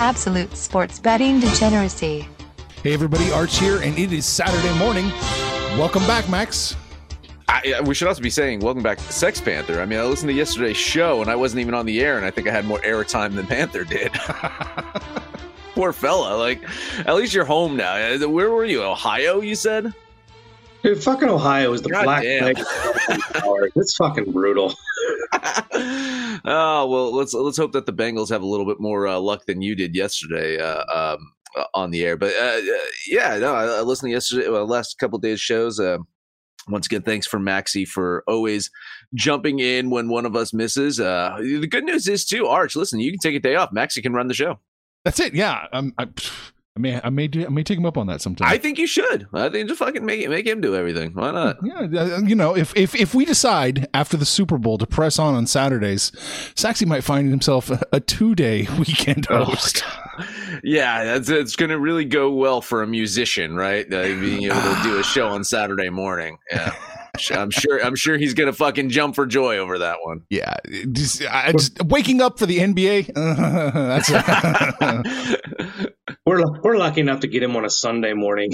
Absolute sports betting degeneracy. Hey everybody, Arch here, and it is Saturday morning. Welcome back, Max. I, we should also be saying welcome back to Sex Panther. I mean, I listened to yesterday's show and I wasn't even on the air, and I think I had more airtime than Panther did. Poor fella. Like, at least you're home now. Uh, Where were you? Ohio, you said? Dude, fucking Ohio is the God black plague. It's fucking brutal. oh well, let's let's hope that the Bengals have a little bit more uh, luck than you did yesterday uh, um, uh, on the air. But uh, uh, yeah, no, I, I listened to yesterday, well, last couple days shows. Uh, once again, thanks for Maxie for always jumping in when one of us misses. Uh, the good news is too, Arch. Listen, you can take a day off. Maxie can run the show. That's it. Yeah, um, I, I may, I may, do, I may take him up on that sometime. I think you should. I think just fucking make make him do everything. Why not? yeah, uh, you know, if if if we decide after the Super Bowl to press on on Saturdays, Saxy might find himself a, a two day weekend Oh, host. Yeah, that's it's going to really go well for a musician, right? Uh, being able to do a show on Saturday morning. Yeah, I'm sure. I'm sure he's going to fucking jump for joy over that one. yeah, just, I, just waking up for the NBA. that's We're we're lucky enough to get him on a Sunday morning.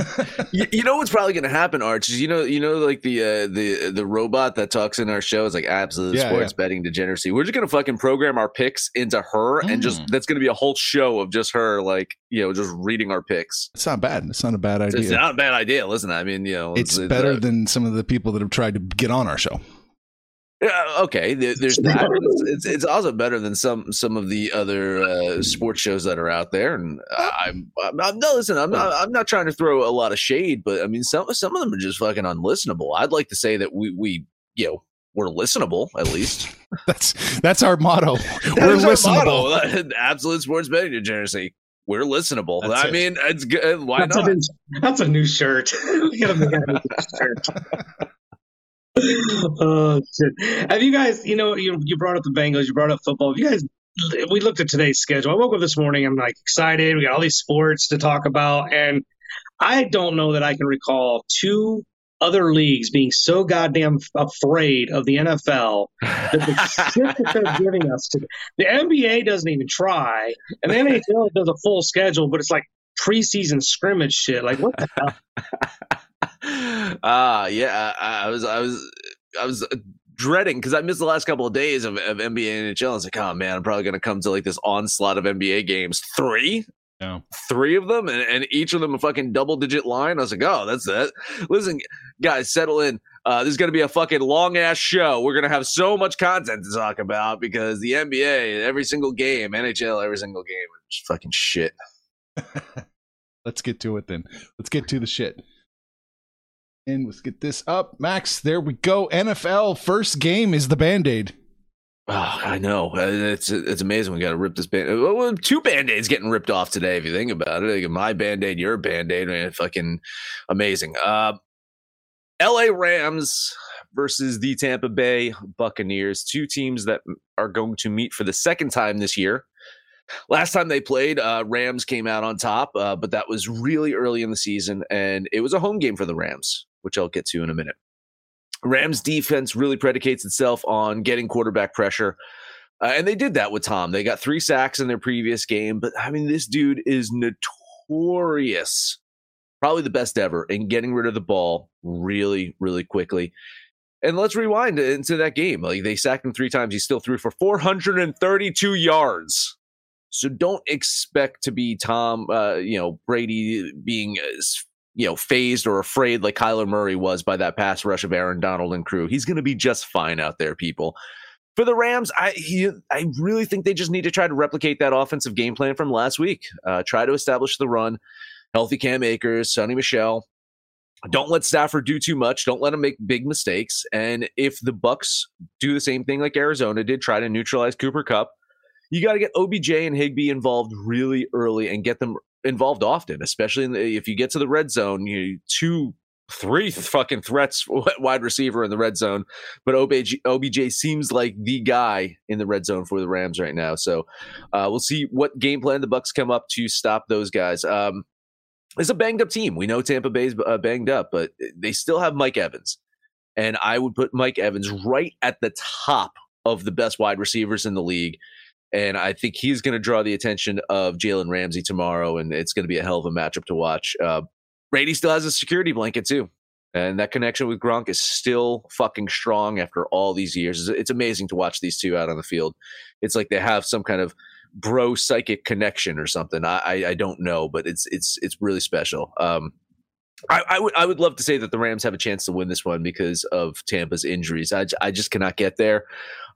you, you know what's probably going to happen, Arch? Is you know you know like the uh, the the robot that talks in our show is like absolute Yeah, sports betting degeneracy. We're just going to fucking program our picks into her, and just Mm. that's going to be a whole show of just her, like you know, just reading our picks. it's not bad. It's not a bad idea. It's not a bad idea. Listen, I mean, you know, It's better uh, than some of the people that have tried to get on our show. Yeah, okay. There's that. It's, it's it's also better than some some of the other uh, sports shows that are out there. And I'm, I'm, I'm no listen. I'm not I'm not trying to throw a lot of shade, but I mean some some of them are just fucking unlistenable. I'd like to say that we we you know we're listenable at least. That's that's our motto. We're That's our listenable. motto. Absolute sports betting degeneracy. We're listenable. That's I it. mean, it's good. Why That's a, not? new, that's a new shirt. we gotta make a new shirt. Oh shit! Have you guys? You know, you you brought up the Bengals. You brought up football. Have you guys? We looked at today's schedule. I woke up this morning. I'm like excited. We got all these sports to talk about, and I don't know that I can recall two other leagues being so goddamn afraid of the NFL that the shit that they're giving us to the NBA doesn't even try, and the NHL does a full schedule, but it's like preseason scrimmage shit. Like what the hell? Ah, yeah. I, I was, I was, I was dreading because I missed the last couple of days of, of NBA and NHL. I was like, oh man, I'm probably going to come to like this onslaught of NBA games. Three, Yeah. three of them, and, and each of them a fucking double digit line. I was like, oh, that's it. Listen, guys, settle in. Uh, this is going to be a fucking long ass show. We're going to have so much content to talk about because the NBA, every single game, NHL, every single game, just fucking shit. Let's get to it then. Let's get to the shit. And let's get this up. Max, there we go. NFL first game is the band aid. Oh, I know. Uh, It's it's amazing. We got to rip this band. Well, well, two band aids getting ripped off today. If you think about it, like my band aid, your band aid, man, fucking amazing. Uh, L.A. Rams versus the Tampa Bay Buccaneers, two teams that are going to meet for the second time this year. Last time they played, uh, Rams came out on top, uh, but that was really early in the season, and it was a home game for the Rams, which I'll get to in a minute. Rams defense really predicates itself on getting quarterback pressure. Uh, and they did that with Tom. They got three sacks in their previous game, but I mean, this dude is notorious, probably the best ever in getting rid of the ball really, really quickly. And let's rewind into that game. Like they sacked him three times. He still threw for 432 yards. So don't expect to be Tom, uh, you know, Brady being, you know, phased or afraid like Kyler Murray was by that pass rush of Aaron Donald and crew. He's going to be just fine out there, people. For the Rams, I he, I really think they just need to try to replicate that offensive game plan from last week. Uh, try to establish the run, healthy Cam Akers, Sony Michel. don't let Stafford do too much. Don't let him make big mistakes. And if the Bucks do the same thing like Arizona did, try to neutralize Cooper Kupp, you got to get OBJ and Higbee involved really early and get them involved often, especially the, if you get to the red zone. You two, three fucking threats wide receiver in the red zone, but OBJ, OBJ seems like the guy in the red zone for the Rams right now. So uh, we'll see what game plan the Bucks come up to stop those guys. Um, it's a banged up team. We know Tampa Bay's uh, banged up, but they still have Mike Evans. And I would put Mike Evans right at the top of the best wide receivers in the league. And I think he's going to draw the attention of Jalen Ramsey tomorrow, and it's going to be a hell of a matchup to watch. Uh, Brady still has a security blanket, too. And that connection with Gronk is still fucking strong after all these years. It's amazing to watch these two out on the field. It's like they have some kind of bro psychic connection or something. I, I, I don't know, but it's it's it's really special. Um, I, I, would I would love to say that the Rams have a chance to win this one because of Tampa's injuries. I, I just cannot get there.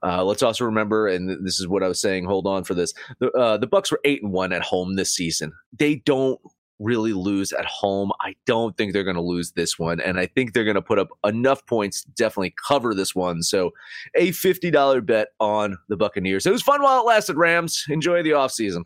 Uh, let's also remember, and this is what I was saying. Hold on for this. The uh, the Bucks were eight and one at home this season. They don't really lose at home. I don't think they're going to lose this one. And I think they're going to put up enough points to definitely cover this one. So a $50 bet on the Buccaneers. It was fun while it lasted, Rams. Enjoy the offseason.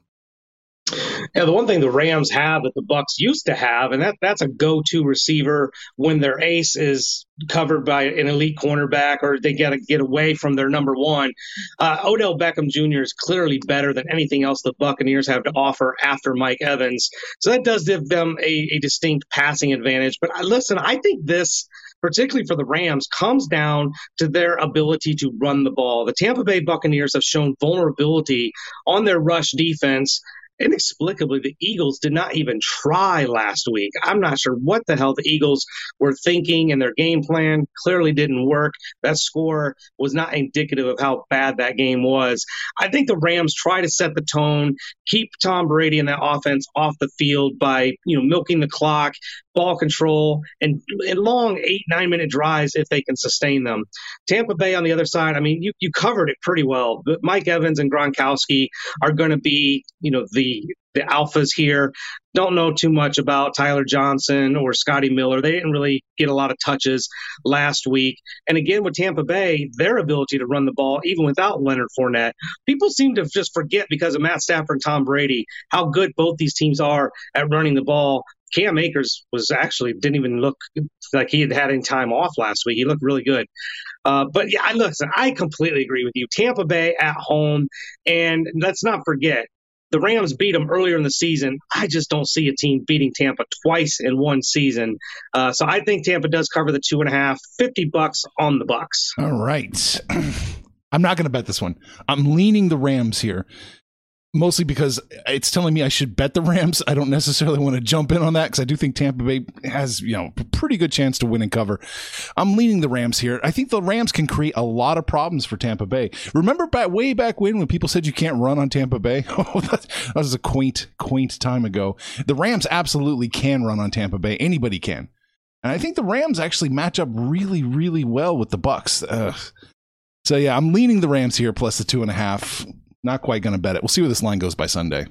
Yeah, the one thing the Rams have that the Bucks used to have, and that that's a go-to receiver when their ace is covered by an elite cornerback or they got to get away from their number one. Uh, Odell Beckham Jr. is clearly better than anything else the Buccaneers have to offer after Mike Evans, so that does give them a, a distinct passing advantage. But uh, listen, I think this particularly for the Rams, comes down to their ability to run the ball. The Tampa Bay Buccaneers have shown vulnerability on their rush defense inexplicably, the Eagles did not even try last week. I'm not sure what the hell the Eagles were thinking, and their game plan clearly didn't work. That score was not indicative of how bad that game was. I think the Rams try to set the tone, keep Tom Brady and that offense off the field by you know milking the clock, ball control, and, and long eight nine minute drives if they can sustain them. Tampa Bay on the other side, I mean, you you covered it pretty well. But Mike Evans and Gronkowski are going to be you know the the alphas here. Don't know too much about Tyler Johnson or Scotty Miller. They didn't really get a lot of touches last week. And again, with Tampa Bay, their ability to run the ball, even without Leonard Fournette, people seem to just forget because of Matt Stafford and Tom Brady how good both these teams are at running the ball. Cam Akers was actually didn't even look like he had had any time off last week. He looked really good. Uh, but yeah, listen, I completely agree with you. Tampa Bay at home, and let's not forget the Rams beat them earlier in the season. I just don't see a team beating Tampa twice in one season. Uh, so I think Tampa does cover the two and a half, 50 bucks on the Bucks. All right. I'm not going to bet this one. I'm leaning the Rams here mostly because it's telling me I should bet the Rams. I don't necessarily want to jump in on that because I do think Tampa Bay has, you know, a pretty good chance to win and cover. I'm leaning the Rams here. I think the Rams can create a lot of problems for Tampa Bay. Remember back way back when when people said you can't run on Tampa Bay? Oh, that, that was a quaint, quaint time ago. The Rams absolutely can run on Tampa Bay. Anybody can. And I think the Rams actually match up really, really well with the Bucks. Ugh. So yeah, I'm leaning the Rams here plus the two and a half. Not quite going to bet it. We'll see where this line goes by Sunday.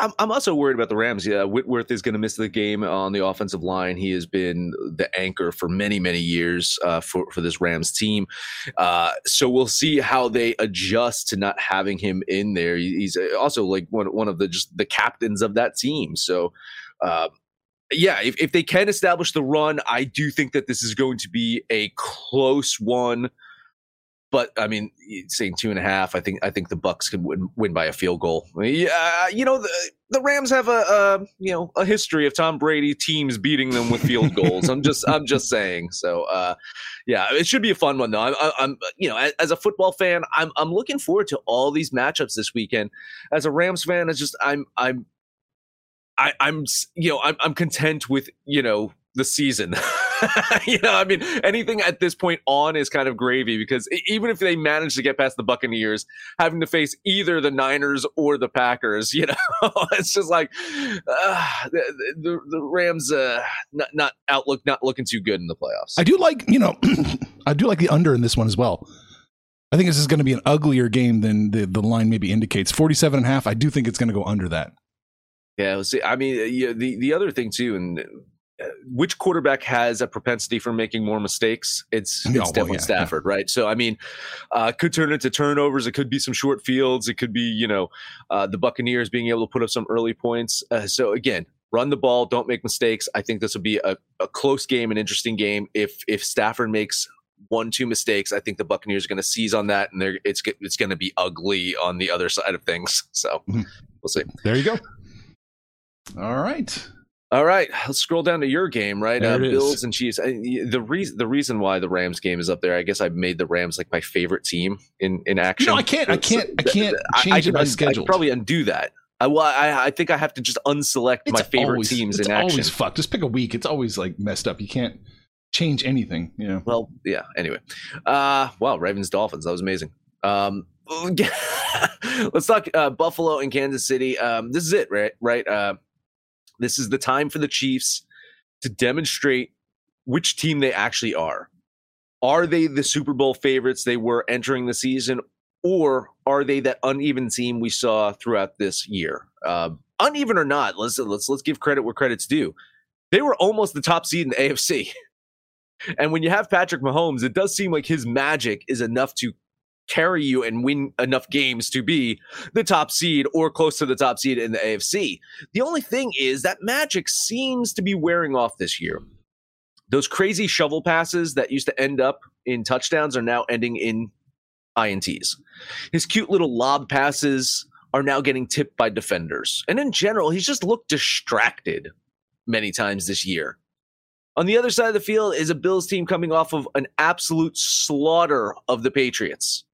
I'm, I'm also worried about the Rams. Yeah, Whitworth is going to miss the game on the offensive line. He has been the anchor for many, many years uh, for for this Rams team. Uh, so we'll see how they adjust to not having him in there. He's also like one one of the just the captains of that team. So. Uh, yeah, if, if they can establish the run, I do think that this is going to be a close one. But I mean, saying two and a half, I think I think the Bucks could win, win by a field goal. Yeah, you know the, the Rams have a, a, you know a history of Tom Brady teams beating them with field goals. I'm just I'm just saying. So uh, yeah, it should be a fun one though. I'm, I'm you know as, a football fan, I'm I'm looking forward to all these matchups this weekend. As a Rams fan, it's just I'm I'm I, I'm you know I'm I'm content with you know the season. you know, I mean, anything at this point on is kind of gravy because even if they manage to get past the Buccaneers, having to face either the Niners or the Packers, you know, it's just like uh, the, the, the Rams uh, not, not outlook not looking too good in the playoffs. I do like, you know, I do like the under in this one as well. I think this is going to be an uglier game than the, the line maybe indicates. 47 and a half, I do think it's going to go under that. Yeah, let's see, I mean, yeah, the the other thing too, and uh, which quarterback has a propensity for making more mistakes? It's it's Oh, well, definitely yeah, Stafford, right? So I mean, uh, could turn into turnovers. It could be some short fields. It could be you know uh, the Buccaneers being able to put up some early points. Uh, so again, run the ball, don't make mistakes. I think this will be a, a close game, an interesting game. If if Stafford makes one two mistakes, I think the Buccaneers are going to seize on that, and they're it's it's going to be ugly on the other side of things. So Mhm. we'll see. There you go. All right. All right, let's scroll down to your game, right? Uh, it is. Bills and Chiefs. I, the reason the reason why the Rams game is up there, I guess I've made the Rams like my favorite team in in action. No, I can't. I can't. I can't change I it can by un- I schedule. probably undo that. I, well, I, I think I have to just unselect my favorite always, teams it's in action. always fucked. Just pick a week. It's always like messed up. You can't change anything. You know. Well, yeah. Anyway, uh, wow, Ravens Dolphins. That was amazing. Um, let's talk uh, Buffalo and Kansas City. Um, this is it, right? Right. Uh, this is the time for the Chiefs to demonstrate which team they actually are. Are they the Super Bowl favorites they were entering the season, or are they that uneven team we saw throughout this year? Uh, uneven or not, let's let's let's give credit where credit's due. They were almost the top seed in the AFC. And when you have Patrick Mahomes, it does seem like his magic is enough to carry you and win enough games to be the top seed or close to the top seed in the AFC. The only thing is that magic seems to be wearing off this year. Those crazy shovel passes that used to end up in touchdowns are now ending in INTs. His cute little lob passes are now getting tipped by defenders. And in general, he's just looked distracted many times this year. On the other side of the field is a Bills team coming off of an absolute slaughter of the Patriots.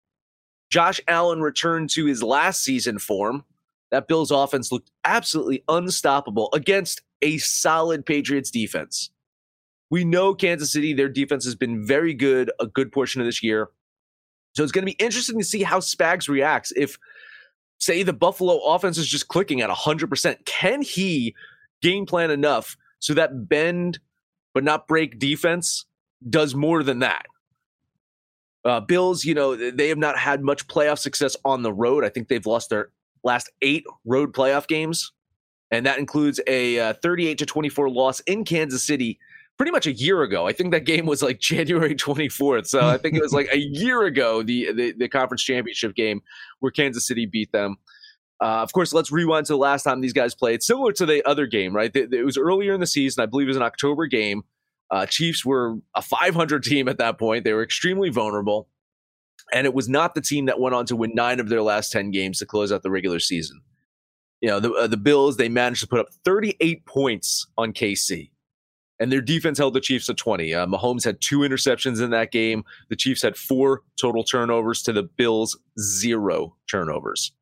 Josh Allen returned to his last season form. That Bills offense looked absolutely unstoppable against a solid Patriots defense. We know Kansas City, their defense has been very good a good portion of this year. So it's going to be interesting to see how Spags reacts if, say, the Buffalo offense is just clicking at 100%. Can he game plan enough so that bend but not break defense does more than that. Uh, Bills, you know, they have not had much playoff success on the road. I think they've lost their last eight road playoff games, and that includes a uh, 38 to 24 loss in Kansas City pretty much a year ago. I think that game was like January 24th. So I think it was like a year ago, the, the, the conference championship game where Kansas City beat them. Uh, of course, let's rewind to the last time these guys played. Similar to the other game, right? It, it was earlier in the season. I believe it was an October game. Uh, Chiefs were a 500 team at that point. They were extremely vulnerable. And it was not the team that went on to win nine of their last 10 games to close out the regular season. You know, the, uh, the Bills, they managed to put up 38 points on KC. And their defense held the Chiefs to 20. Uh, Mahomes had two interceptions in that game. The Chiefs had four total turnovers to the Bills' zero turnovers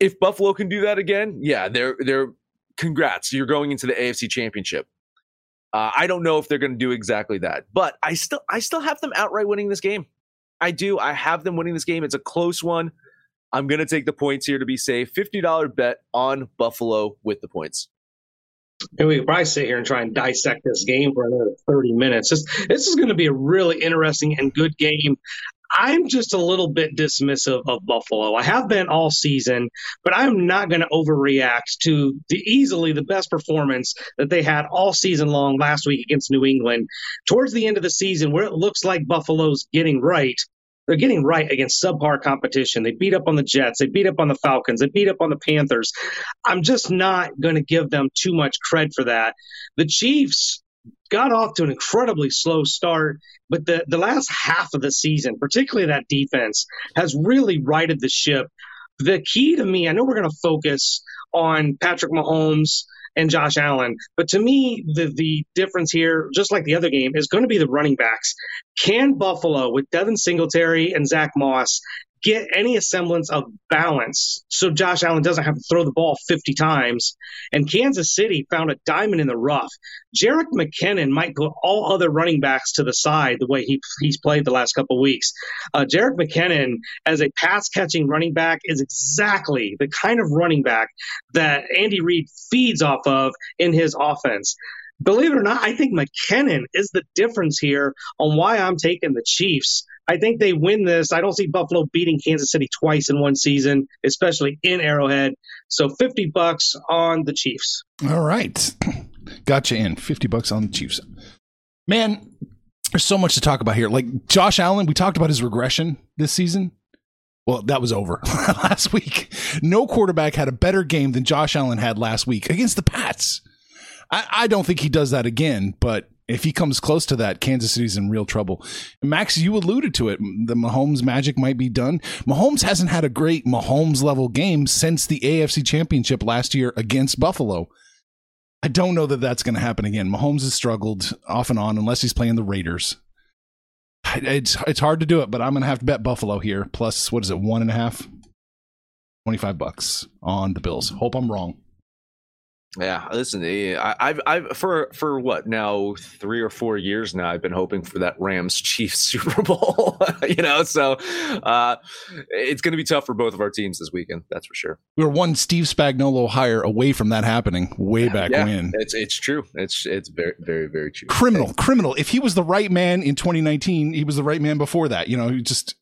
if Buffalo can do that again, yeah, they're they're congrats. You're going into the AFC Championship. Uh, I don't know if they're going to do exactly that, but I still I still have them outright winning this game. I do. I have them winning this game. It's a close one. I'm going to take the points here to be safe. Fifty dollar bet on Buffalo with the points. And we could probably sit here and try and dissect this game for another 30 minutes. This, this is going to be a really interesting and good game. I'm just a little bit dismissive of Buffalo. I have been all season, but I'm not going to overreact to the easily the best performance that they had all season long last week against New England. Towards the end of the season, where it looks like Buffalo's getting right, they're getting right against subpar competition. They beat up on the Jets, they beat up on the Falcons, they beat up on the Panthers. I'm just not going to give them too much cred for that. The Chiefs got off to an incredibly slow start, but the, the last half of the season, particularly that defense, has really righted the ship. The key to me, I know we're going to focus on Patrick Mahomes and Josh Allen, but to me, the, the difference here, just like the other game, is going to be the running backs. Can Buffalo, with Devin Singletary and Zach Moss, get any semblance of balance so Josh Allen doesn't have to throw the ball 50 times. And Kansas City found a diamond in the rough. Jerick McKinnon might put all other running backs to the side the way he, he's played the last couple weeks. Uh, Jerick McKinnon, as a pass catching running back, is exactly the kind of running back that Andy Reid feeds off of in his offense believe it or not, I think McKinnon is the difference here on why I'm taking the Chiefs. I think they win this. I don't see Buffalo beating Kansas City twice in one season, especially in Arrowhead. So 50 bucks on the Chiefs. All right. Gotcha in. 50 bucks on the Chiefs. Man, there's so much to talk about here. Like Josh Allen, we talked about his regression this season. Well, that was over last week. No quarterback had a better game than Josh Allen had last week against the Pats. I, I don't think he does that again, but if he comes close to that, Kansas City's in real trouble. Max, you alluded to it. The Mahomes magic might be done. Mahomes hasn't had a great Mahomes level game since the AFC Championship last year against Buffalo. I don't know that that's going to happen again. Mahomes has struggled off and on unless he's playing the Raiders. It's it's hard to do it, but I'm going to have to bet Buffalo here. Plus, what is it, one and a half? 25 bucks on the Bills. Hope I'm wrong. Yeah, listen, eh, I, I've, I've for for what now three or four years now, I've been hoping for that Rams Chiefs Super Bowl. you know, so uh, it's going to be tough for both of our teams this weekend. That's for sure. We were one Steve Spagnuolo hire away from that happening way yeah, back yeah, when. It's it's true. It's it's very very very true. Criminal, criminal. If he was the right man in 2019, he was the right man before that. You know, he just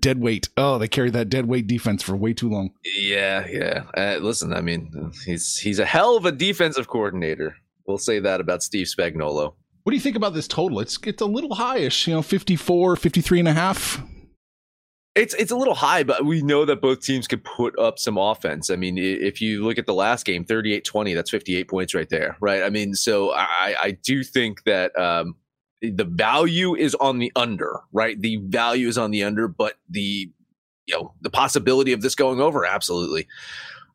dead weight. Oh, they carried that dead weight defense for way too long. Yeah, yeah. Uh, listen, I mean, he's he's a hell of a defensive coordinator. We'll say that about Steve Spagnuolo. What do you think about this total? It's it's a little highish, you know, 54, 53 and a half. It's it's a little high, but we know that both teams can put up some offense. I mean, if you look at the last game, 38-20, that's 58 points right there, right? I mean, so I I do think that um, the value is on the under, right? The value is on the under, but the you know the possibility of this going over, absolutely.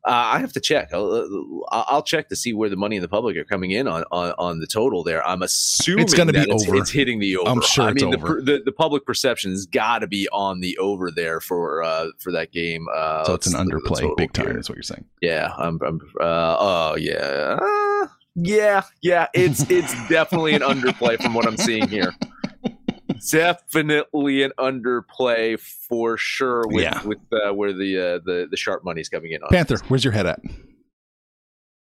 Uh, I have to check. I'll, uh, I'll, check to see where the money in the public are coming in on on, on the total. There, I'm assuming it's going to be it's, over. It's hitting the over. I'm sure. I mean, the, the, the, public perception has got to be on the over there for uh, for that game. Uh, so it's an underplay, big time. Here. Is what you're saying? Yeah. I'm. I'm uh, oh yeah. Yeah, yeah, it's it's definitely an underplay from what I'm seeing here. Definitely an underplay for sure. With yeah. with uh, where the uh, the the sharp money's coming in on. Panther, where's your head at?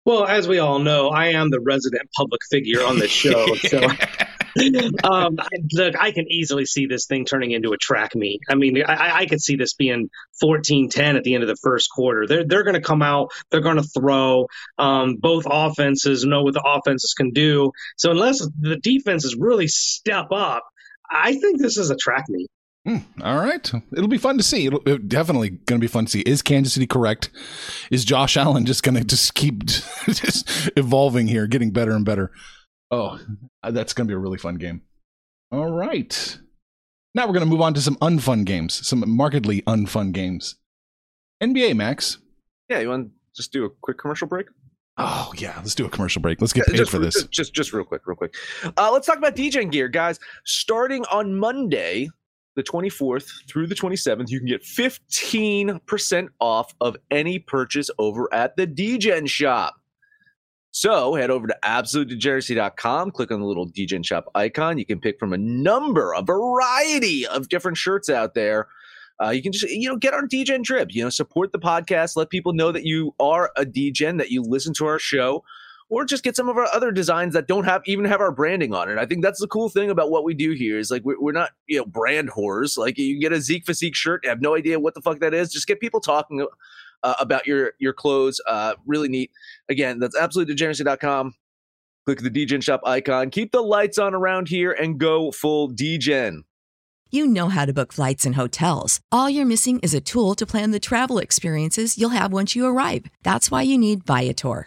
Well, as we all know, I am the resident public figure on this show. So um, look, I can easily see this thing turning into a track meet. I mean, I, I could see this being 14-10 at the end of the first quarter. They're they're going to come out. They're going to throw. Um, both offenses know what the offenses can do. So unless the defenses really step up, I think this is a track meet. Mm, all right. It'll be fun to see. It'll, it definitely going to be fun to see. Is Kansas City correct? Is Josh Allen just going to just keep just evolving here, getting better and better? Oh, that's going to be a really fun game. All right. Now we're going to move on to some unfun games, some markedly unfun games. NBA, Max. Yeah, you want to just do a quick commercial break? Oh yeah, let's do a commercial break. Let's get paid just, for this. Just, just, just real quick, real quick. Uh, let's talk about DJ gear, guys. Starting on Monday, the 24th through the 27th, you can get 15% off of any purchase over at the DGen shop. So head over to absolutedegeneracy.com, click on the little DGen shop icon. You can pick from a number, a variety of different shirts out there. Uh, you can just, you know, get on DGen trip, you know, support the podcast, let people know that you are a DGen, that you listen to our show or just get some of our other designs that don't have even have our branding on it. I think that's the cool thing about what we do here is like we're, we're not you know brand whores. Like you get a Zeke Physique shirt, have no idea what the fuck that is. Just get people talking uh, about your your clothes. Uh, really neat. Again, that's absolutedegeneracy.com. Click the DGen shop icon. Keep the lights on around here and go full DGen. You know how to book flights and hotels. All you're missing is a tool to plan the travel experiences you'll have once you arrive. That's why you need Viator.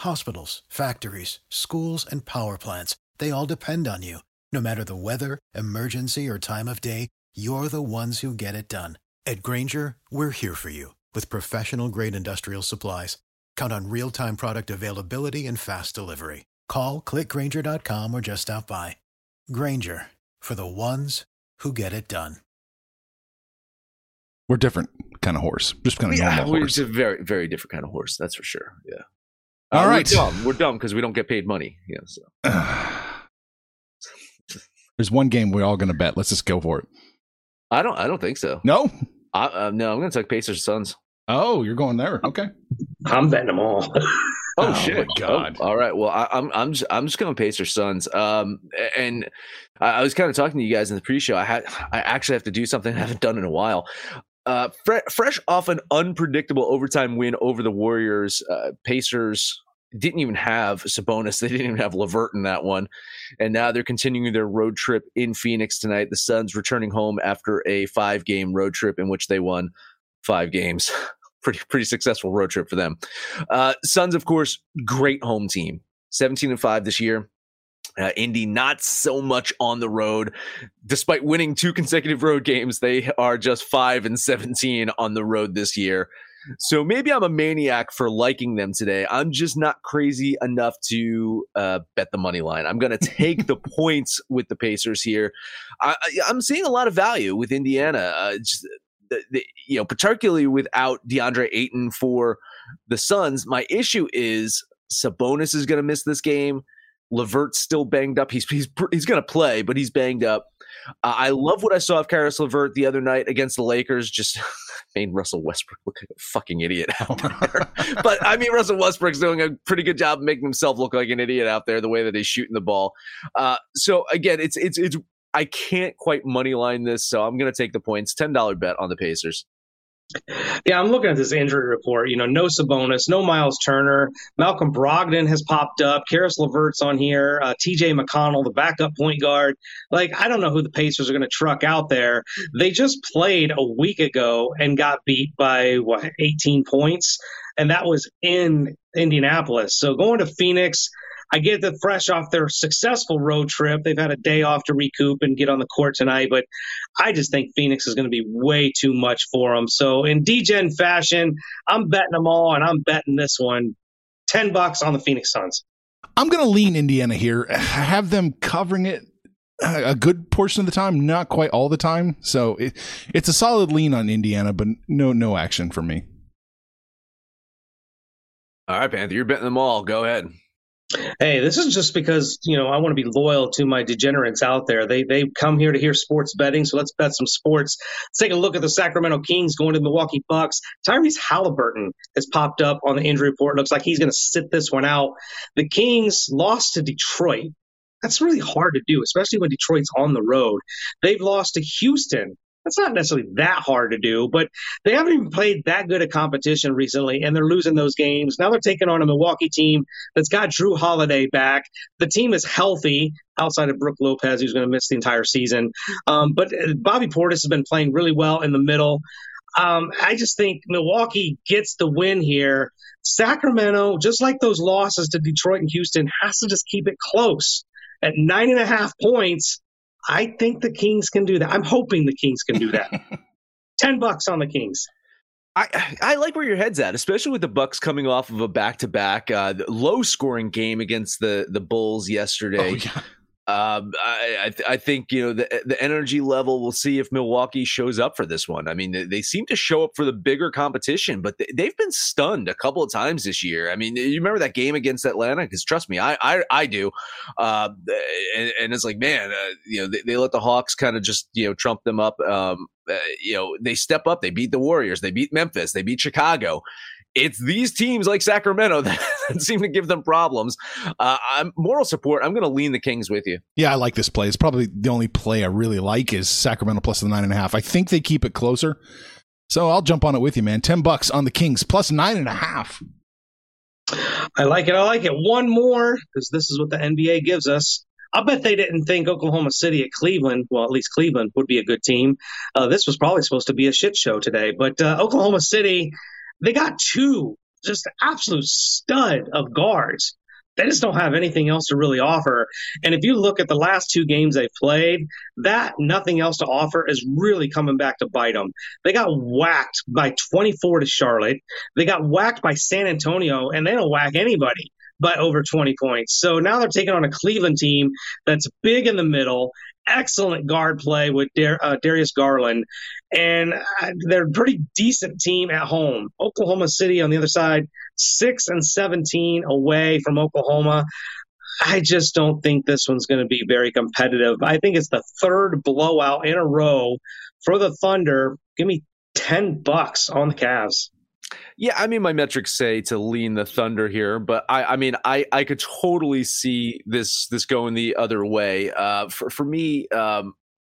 Hospitals, factories, schools, and power plants, they all depend on you. No matter the weather, emergency, or time of day, you're the ones who get it done. At Grainger, we're here for you with professional grade industrial supplies. Count on real time product availability and fast delivery. Call clickgrainger.com or just stop by. Grainger for the ones who get it done. We're different kind of horse, just kind of Yeah, normal we're horse. just a very, very different kind of horse. That's for sure. Yeah. All Uh, right. We're dumb. We're dumb because we don't get paid money. Yeah. So There's one game we're all going to bet. Let's just go for it. I don't. I don't think so. No. I, uh, no, I'm going to take Pacers Suns. Oh, you're going there. Okay. I'm betting them all. Oh, Oh, shit! my God. Oh, all right. Well, I, I'm I'm just, I'm just going to Pacers Suns. Um, and I, I was kind of talking to you guys in the pre-show. I had I actually have to do something I haven't done in a while. Uh, fre- fresh off an unpredictable overtime win over the Warriors, uh, Pacers didn't even have Sabonis. They didn't even have LeVert in that one, and now they're continuing their road trip in Phoenix tonight. The Suns returning home after a five-game road trip in which they won five games. pretty pretty successful road trip for them. Uh, Suns, of course, great home team. 17 and 5 this year. Uh, Indy not so much on the road. Despite winning two consecutive road games, they are just 5 and 17 on the road this year. So maybe I'm a maniac for liking them today. I'm just not crazy enough to uh, bet the money line. I'm going to take the points with the Pacers here. I, I'm seeing a lot of value with Indiana. Uh, just, the, the, you know, particularly without DeAndre Ayton for the Suns. My issue is Sabonis is going to miss this game. LeVert's still banged up. He's he's he's going to play, but he's banged up. Uh, I love what I saw of Caris LeVert the other night against the Lakers. Just made Russell Westbrook look like a fucking idiot out there. but I mean, Russell Westbrook's doing a pretty good job of making himself look like an idiot out there. The way that he's shooting the ball. Uh, so again, it's it's it's. I can't quite money line this, so I'm going to take the points. Ten dollar bet on the Pacers. Yeah, I'm looking at this injury report. You know, no Sabonis, no Miles Turner. Malcolm Brogdon has popped up. Caris LeVert's on here. Uh, TJ McConnell, the backup point guard. Like, I don't know who the Pacers are going to truck out there. They just played a week ago and got beat by, what, 18 points? And that was in Indianapolis. So going to Phoenix, I get that fresh off their successful road trip. They've had a day off to recoup and get on the court tonight, but I just think Phoenix is going to be way too much for them. So in DGen fashion, I'm betting them all, and I'm betting this one 10 bucks on the Phoenix Suns. I'm going to lean Indiana here. Have them covering it a good portion of the time, not quite all the time. So it, it's a solid lean on Indiana, but no no action for me. All right, Panther, you're betting them all. Go ahead. Hey, this is just because you know I want to be loyal to my degenerates out there. They they come here to hear sports betting, so let's bet some sports. Let's take a look at the Sacramento Kings going to the Milwaukee Bucks. Tyrese Halliburton has popped up on the injury report. Looks like he's going to sit this one out. The Kings lost to Detroit. That's really hard to do, especially when Detroit's on the road. They've lost to Houston. That's not necessarily that hard to do, but they haven't even played that good a competition recently, and they're losing those games. Now they're taking on a Milwaukee team that's got Jrue Holiday back. The team is healthy outside of Brook Lopez, who's going to miss the entire season. Um, but Bobby Portis has been playing really well in the middle. Um, I just think Milwaukee gets the win here. Sacramento, just like those losses to Detroit and Houston, has to just keep it close at nine and a half points. I think the Kings can do that. I'm hoping the Kings can do that. Ten bucks on the Kings. I, I like where your head's at, especially with the Bucks coming off of a back-to-back uh, low scoring game against the the Bulls yesterday. Oh, yeah. Um, I I, th- I think you know the the energy level. We'll see if Milwaukee shows up for this one. I mean, they, they seem to show up for the bigger competition, but they, they've been stunned a couple of times this year. I mean, you remember that game against Atlanta? Because trust me, I I, I do. Uh, and, and it's like, man, uh, you know, they, they let the Hawks kind of just you know trump them up. Um, uh, you know, they step up. They beat the Warriors. They beat Memphis. They beat Chicago it's these teams like Sacramento that, that seem to give them problems. Uh, I'm moral support. I'm going to lean the Kings with you. Yeah, I like this play. It's probably the only play I really like is Sacramento plus the nine and a half. I think they keep it closer. So I'll jump on it with you, man. Ten bucks on the Kings plus nine and a half. I like it. I like it. One more because this is what the NBA gives us. I bet they didn't think Oklahoma City at Cleveland, well, at least Cleveland would be a good team. Uh, this was probably supposed to be a shit show today, but uh, Oklahoma City, they got two just absolute stud of guards. They just don't have anything else to really offer. And if you look at the last two games they've played, that nothing else to offer is really coming back to bite them. They got whacked by 24 to Charlotte. They got whacked by San Antonio, and they don't whack anybody by over 20 points. So now they're taking on a Cleveland team that's big in the middle, excellent guard play with Dar- uh, Darius Garland, and uh, they're a pretty decent team at home. Oklahoma City on the other side, six and 17 away from Oklahoma. I just don't think this one's going to be very competitive. I think it's the third blowout in a row for the Thunder. Give me 10 bucks on the Cavs. Yeah, I mean, my metrics say to lean the Thunder here, but I, I mean, I, I could totally see this this going the other way. Uh, for for me, um,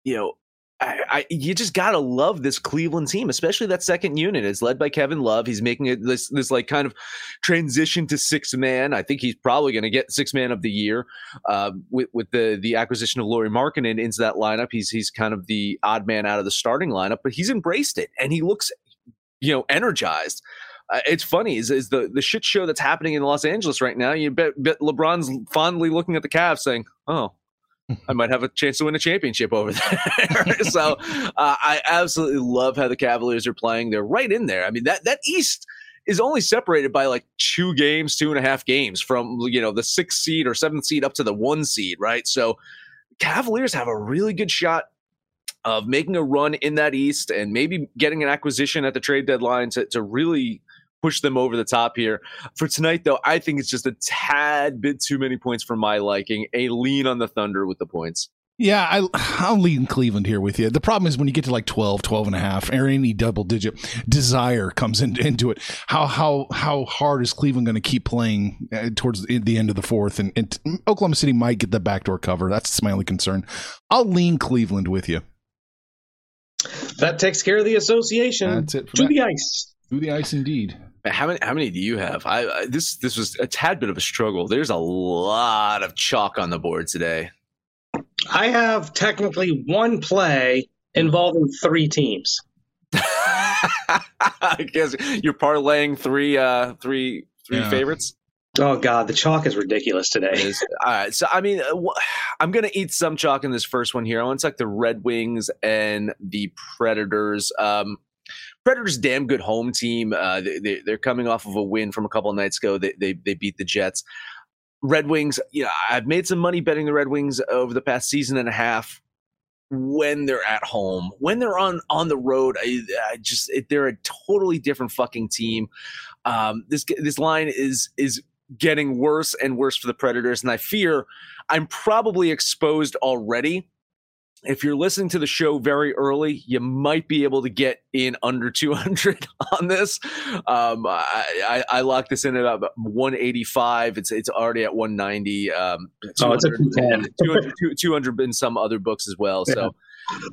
you know, I, I, you just gotta love this Cleveland team, especially that second unit. It's led by Kevin Love. He's making it this this like kind of transition to six man. I think he's probably going to get six man of the year uh, with with the the acquisition of Lauri Markkanen into that lineup. He's he's kind of the odd man out of the starting lineup, but he's embraced it and he looks you know energized. Uh, it's funny is, is the the shit show that's happening in Los Angeles right now. You bet, bet LeBron's fondly looking at the Cavs, saying, "Oh, I might have a chance to win a championship over there." so uh, I absolutely love how the Cavaliers are playing. They're right in there. I mean that that East is only separated by like two games, two and a half games from you know the sixth seed or seventh seed up to the one seed, right? So Cavaliers have a really good shot of making a run in that East and maybe getting an acquisition at the trade deadline to, to really push them over the top here. For tonight, though, I think it's just a tad bit too many points for my liking. A lean on the Thunder with the points. Yeah, I, I'll lean Cleveland here with you. The problem is when you get to like 12, 12 and a half, or any double digit, desire comes in, into it. How how how hard is Cleveland going to keep playing uh, towards the end of the fourth? And, and Oklahoma City might get the backdoor cover. That's my only concern. I'll lean Cleveland with you. That takes care of the association. That's it. to that. the ice. To the ice, indeed. How many? How many do you have? I, I this this was a tad bit of a struggle. There's a lot of chalk on the board today. I have technically one play involving three teams. I guess you're parlaying three, uh, three, three Yeah. favorites. Oh God, the chalk is ridiculous today. Is. All right. So, I mean, uh, I'm going to eat some chalk in this first one here. I want to talk the Red Wings and the Predators. Um, Predators, damn good home team. Uh, they, they, they're coming off of a win from a couple of nights ago. They, they, they beat the Jets. Red Wings, you know, I've made some money betting the Red Wings over the past season and a half when they're at home. When they're on on the road, I, I just it, they're a totally different fucking team. Um, this this line is is getting worse and worse for the Predators, and I fear I'm probably exposed already. If you're listening to the show very early, you might be able to get in under 200 on this. Um, I, I, I locked this in at about 185. It's it's already at 190. Um, Oh, it's a 200, 200, 200 in some other books as well. So,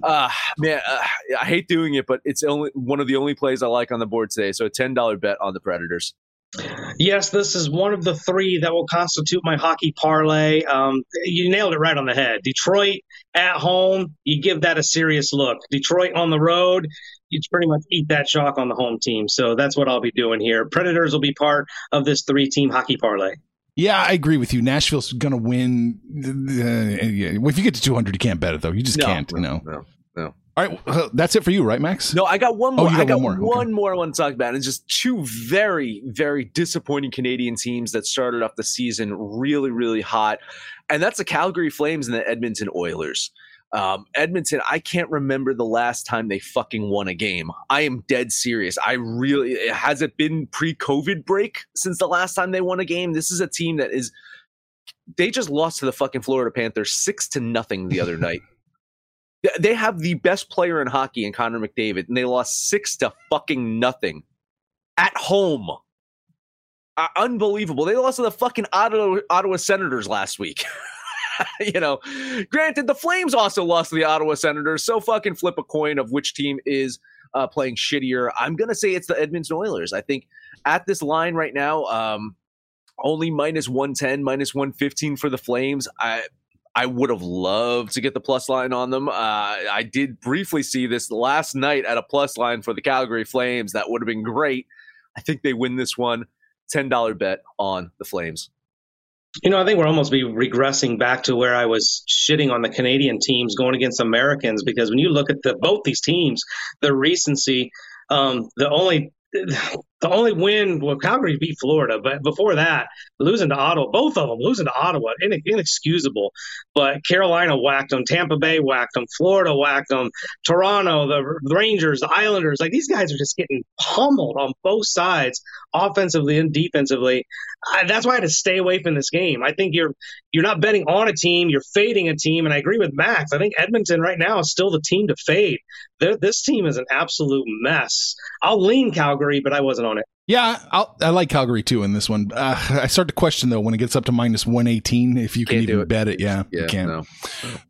uh, man, uh, I hate doing it, but it's only one of the only plays I like on the board today. So a ten dollar bet on the Predators. Yes, this is one of the three that will constitute my hockey parlay. Um, you nailed it right on the head. Detroit at home, you give that a serious look. Detroit on the road, you pretty much eat that chalk on the home team. So that's what I'll be doing here. Predators will be part of this three team hockey parlay. Yeah, I agree with you. Nashville's going to win. Uh, yeah. Well, if you get to 200, you can't bet it, though. You just No, can't, you know. No, no. All right, that's it for you, right, Max? No, I got one more. Oh, you I got got one one more. more. I want to talk about. It's just two very, very disappointing Canadian teams that started off the season really, really hot, and that's the Calgary Flames and the Edmonton Oilers. Um, Edmonton, I can't remember the last time they fucking won a game. I am dead serious. I really has it been pre-COVID break since the last time they won a game? This is a team that is they just lost to the fucking Florida Panthers six to nothing the other night. Th- They have the best player in hockey in Connor McDavid, and they lost six to fucking nothing at home. Uh, unbelievable. They lost to the fucking Ottawa, Ottawa Senators last week. you know, granted, the Flames also lost to the Ottawa Senators. So fucking flip a coin of which team is uh, playing shittier. I'm gonna say it's the Edmonton Oilers. I think at this line right now, um, only minus 110, minus 115 for the Flames. I I would have loved to get the plus line on them. Uh, I did briefly see this last night at a plus line for the Calgary Flames. That would have been great. I think they win this one. $10 bet on the Flames. You know, I think we're almost be regressing back to where I was shitting on the Canadian teams going against Americans because when you look at the both these teams, the recency, um, the only the only win, well, Calgary beat Florida, but before that, losing to Ottawa, both of them losing to Ottawa, inexcusable. But Carolina whacked them, Tampa Bay whacked them, Florida whacked them, Toronto, the Rangers, the Islanders. Like these guys are just getting pummeled on both sides, offensively and defensively. I, that's why I had to stay away from this game. I think you're you're not betting on a team, you're fading a team, and I agree with Max. I think Edmonton right now is still the team to fade. They're, this team is an absolute mess. I'll lean Calgary, but I wasn't on it. Yeah, I'll, i like Calgary too in this one. Uh, I start to question though when it gets up to minus one eighteen if you can even it. bet it. Yeah, yeah you can't. No.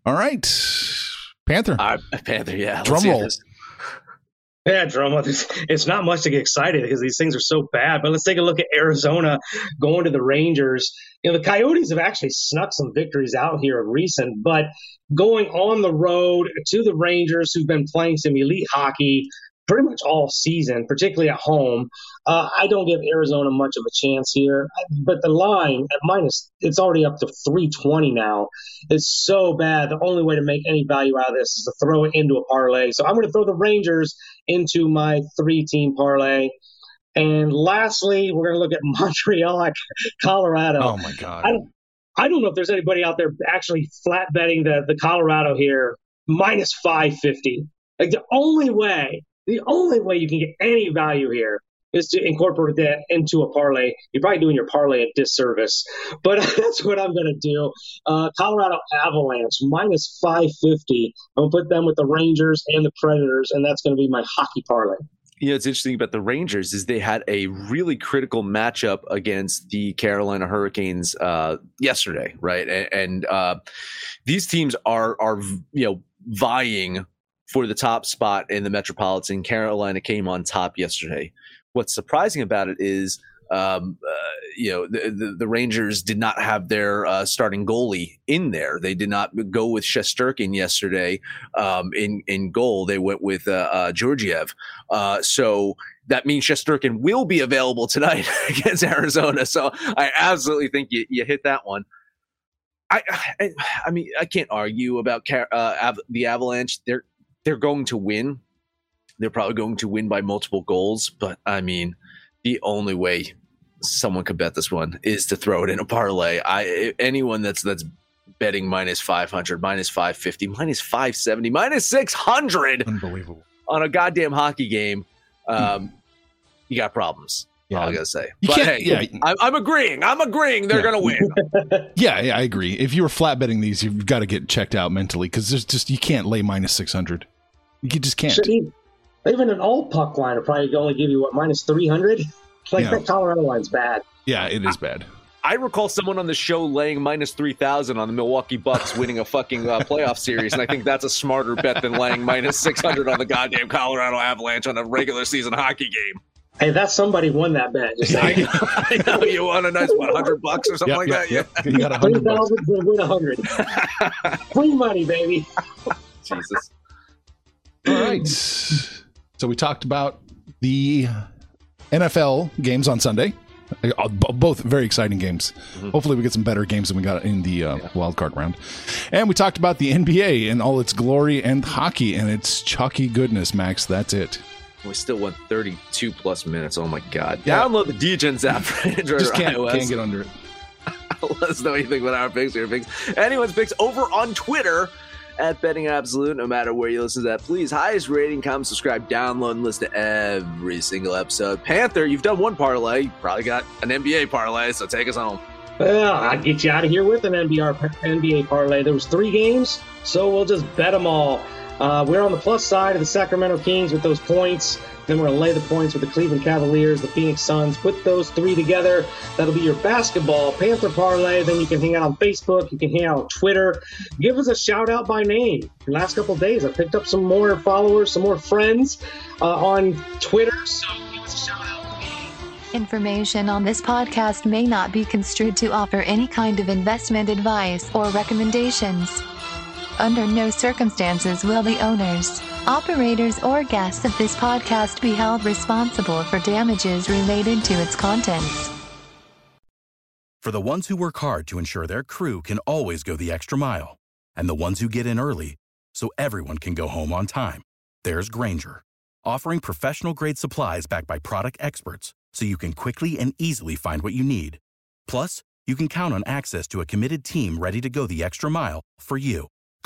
All right, Panther. Uh, Panther. Yeah. Drum roll. Yeah, drama. It's not much to get excited because these things are so bad. But let's take a look at Arizona going to the Rangers. You know, the Coyotes have actually snuck some victories out here of recent, but going on the road to the Rangers, who've been playing some elite hockey, pretty much all season, particularly at home. Uh, I don't give Arizona much of a chance here, but the line at minus, it's already up to 320 now. It's so bad. The only way to make any value out of this is to throw it into a parlay. So I'm going to throw the Rangers into my three team parlay. And lastly, we're going to look at Montreal, Colorado. Oh my God. I don't, I don't know if there's anybody out there actually flat betting the, the Colorado here minus 550. Like the only way the only way you can get any value here is to incorporate that into a parlay. You're probably doing your parlay a disservice, but that's what I'm going to do. Uh, Colorado Avalanche minus 550. I'm going to put them with the Rangers and the Predators, and that's going to be my hockey parlay. You know, it's interesting about the Rangers is they had a really critical matchup against the Carolina Hurricanes uh, yesterday, right? And, and uh, these teams are are you know vying for the top spot in the Metropolitan. Carolina came on top yesterday. What's surprising about it is, um, uh, you know, the, the, the, Rangers did not have their uh, starting goalie in there. They did not go with Shesterkin yesterday um, in in goal. They went with uh, uh Georgiev. Uh, so that means Shesterkin will be available tonight against Arizona. So I absolutely think you, you hit that one. I, I, I mean, I can't argue about uh, the Avalanche. They're they're going to win. They're probably going to win by multiple goals, but I mean, the only way someone could bet this one is to throw it in a parlay. I anyone that's that's betting minus 500, minus 550, minus 570, minus 600 unbelievable on a goddamn hockey game, um, you got problems. Yeah, I gotta say. You but hey, yeah, I'm, I'm, agreeing. I'm agreeing. They're yeah. gonna win. yeah, yeah, I agree. If you were flat betting these, you've got to get checked out mentally because there's just you can't lay minus six hundred. You just can't. He, even an all puck line will probably only give you what minus three hundred. Like yeah. that Colorado line's bad. Yeah, it is bad. I recall someone on the show laying minus 3,000 on the Milwaukee Bucks winning a fucking uh, playoff series. And I think that's a smarter bet than laying minus 600 on the goddamn Colorado Avalanche on a regular season hockey game. Hey, that's somebody won that bet. Just I, know, I know you won a nice what, hundred bucks or something yep, like yep, that. Yeah, you got a hundred bucks. Win a hundred. Free money, baby. Jesus. All right. So we talked about the NFL games on Sunday. Uh, both very exciting games. Mm-hmm. Hopefully, we get some better games than we got in the uh, yeah. wild card round. And we talked about the NBA and all its glory and hockey and its chalky goodness, Max. That's it. We still went 32 plus minutes. Oh my god! Yeah. Download the DGens app for Android Just can't, iOS. can't get under it. Let us know anything about our picks or your picks. Anyone's picks over on Twitter at Betting Absolute. No matter where you listen to that, please highest rating, comment, subscribe, download, and listen to every single episode. Panther, you've done one parlay. You probably got an NBA parlay, so take us home. Well, I'll get you out of here with an NBA parlay. There was three games, so we'll just bet them all. Uh, we're on the plus side of the Sacramento Kings with those points. Then we're going to lay the points with the Cleveland Cavaliers, the Phoenix Suns. Put those three together. That'll be your basketball Panther parlay. Then you can hang out on Facebook. You can hang out on Twitter. Give us a shout out by name. The last couple days, I picked up some more followers, some more friends uh, on Twitter. So give us a shout out. Information on this podcast may not be construed to offer any kind of investment advice or recommendations. Under no circumstances will the owners, operators, or guests of this podcast be held responsible for damages related to its contents. For the ones who work hard to ensure their crew can always go the extra mile, and the ones who get in early so everyone can go home on time, there's Grainger, offering professional grade supplies backed by product experts so you can quickly and easily find what you need. Plus, you can count on access to a committed team ready to go the extra mile for you.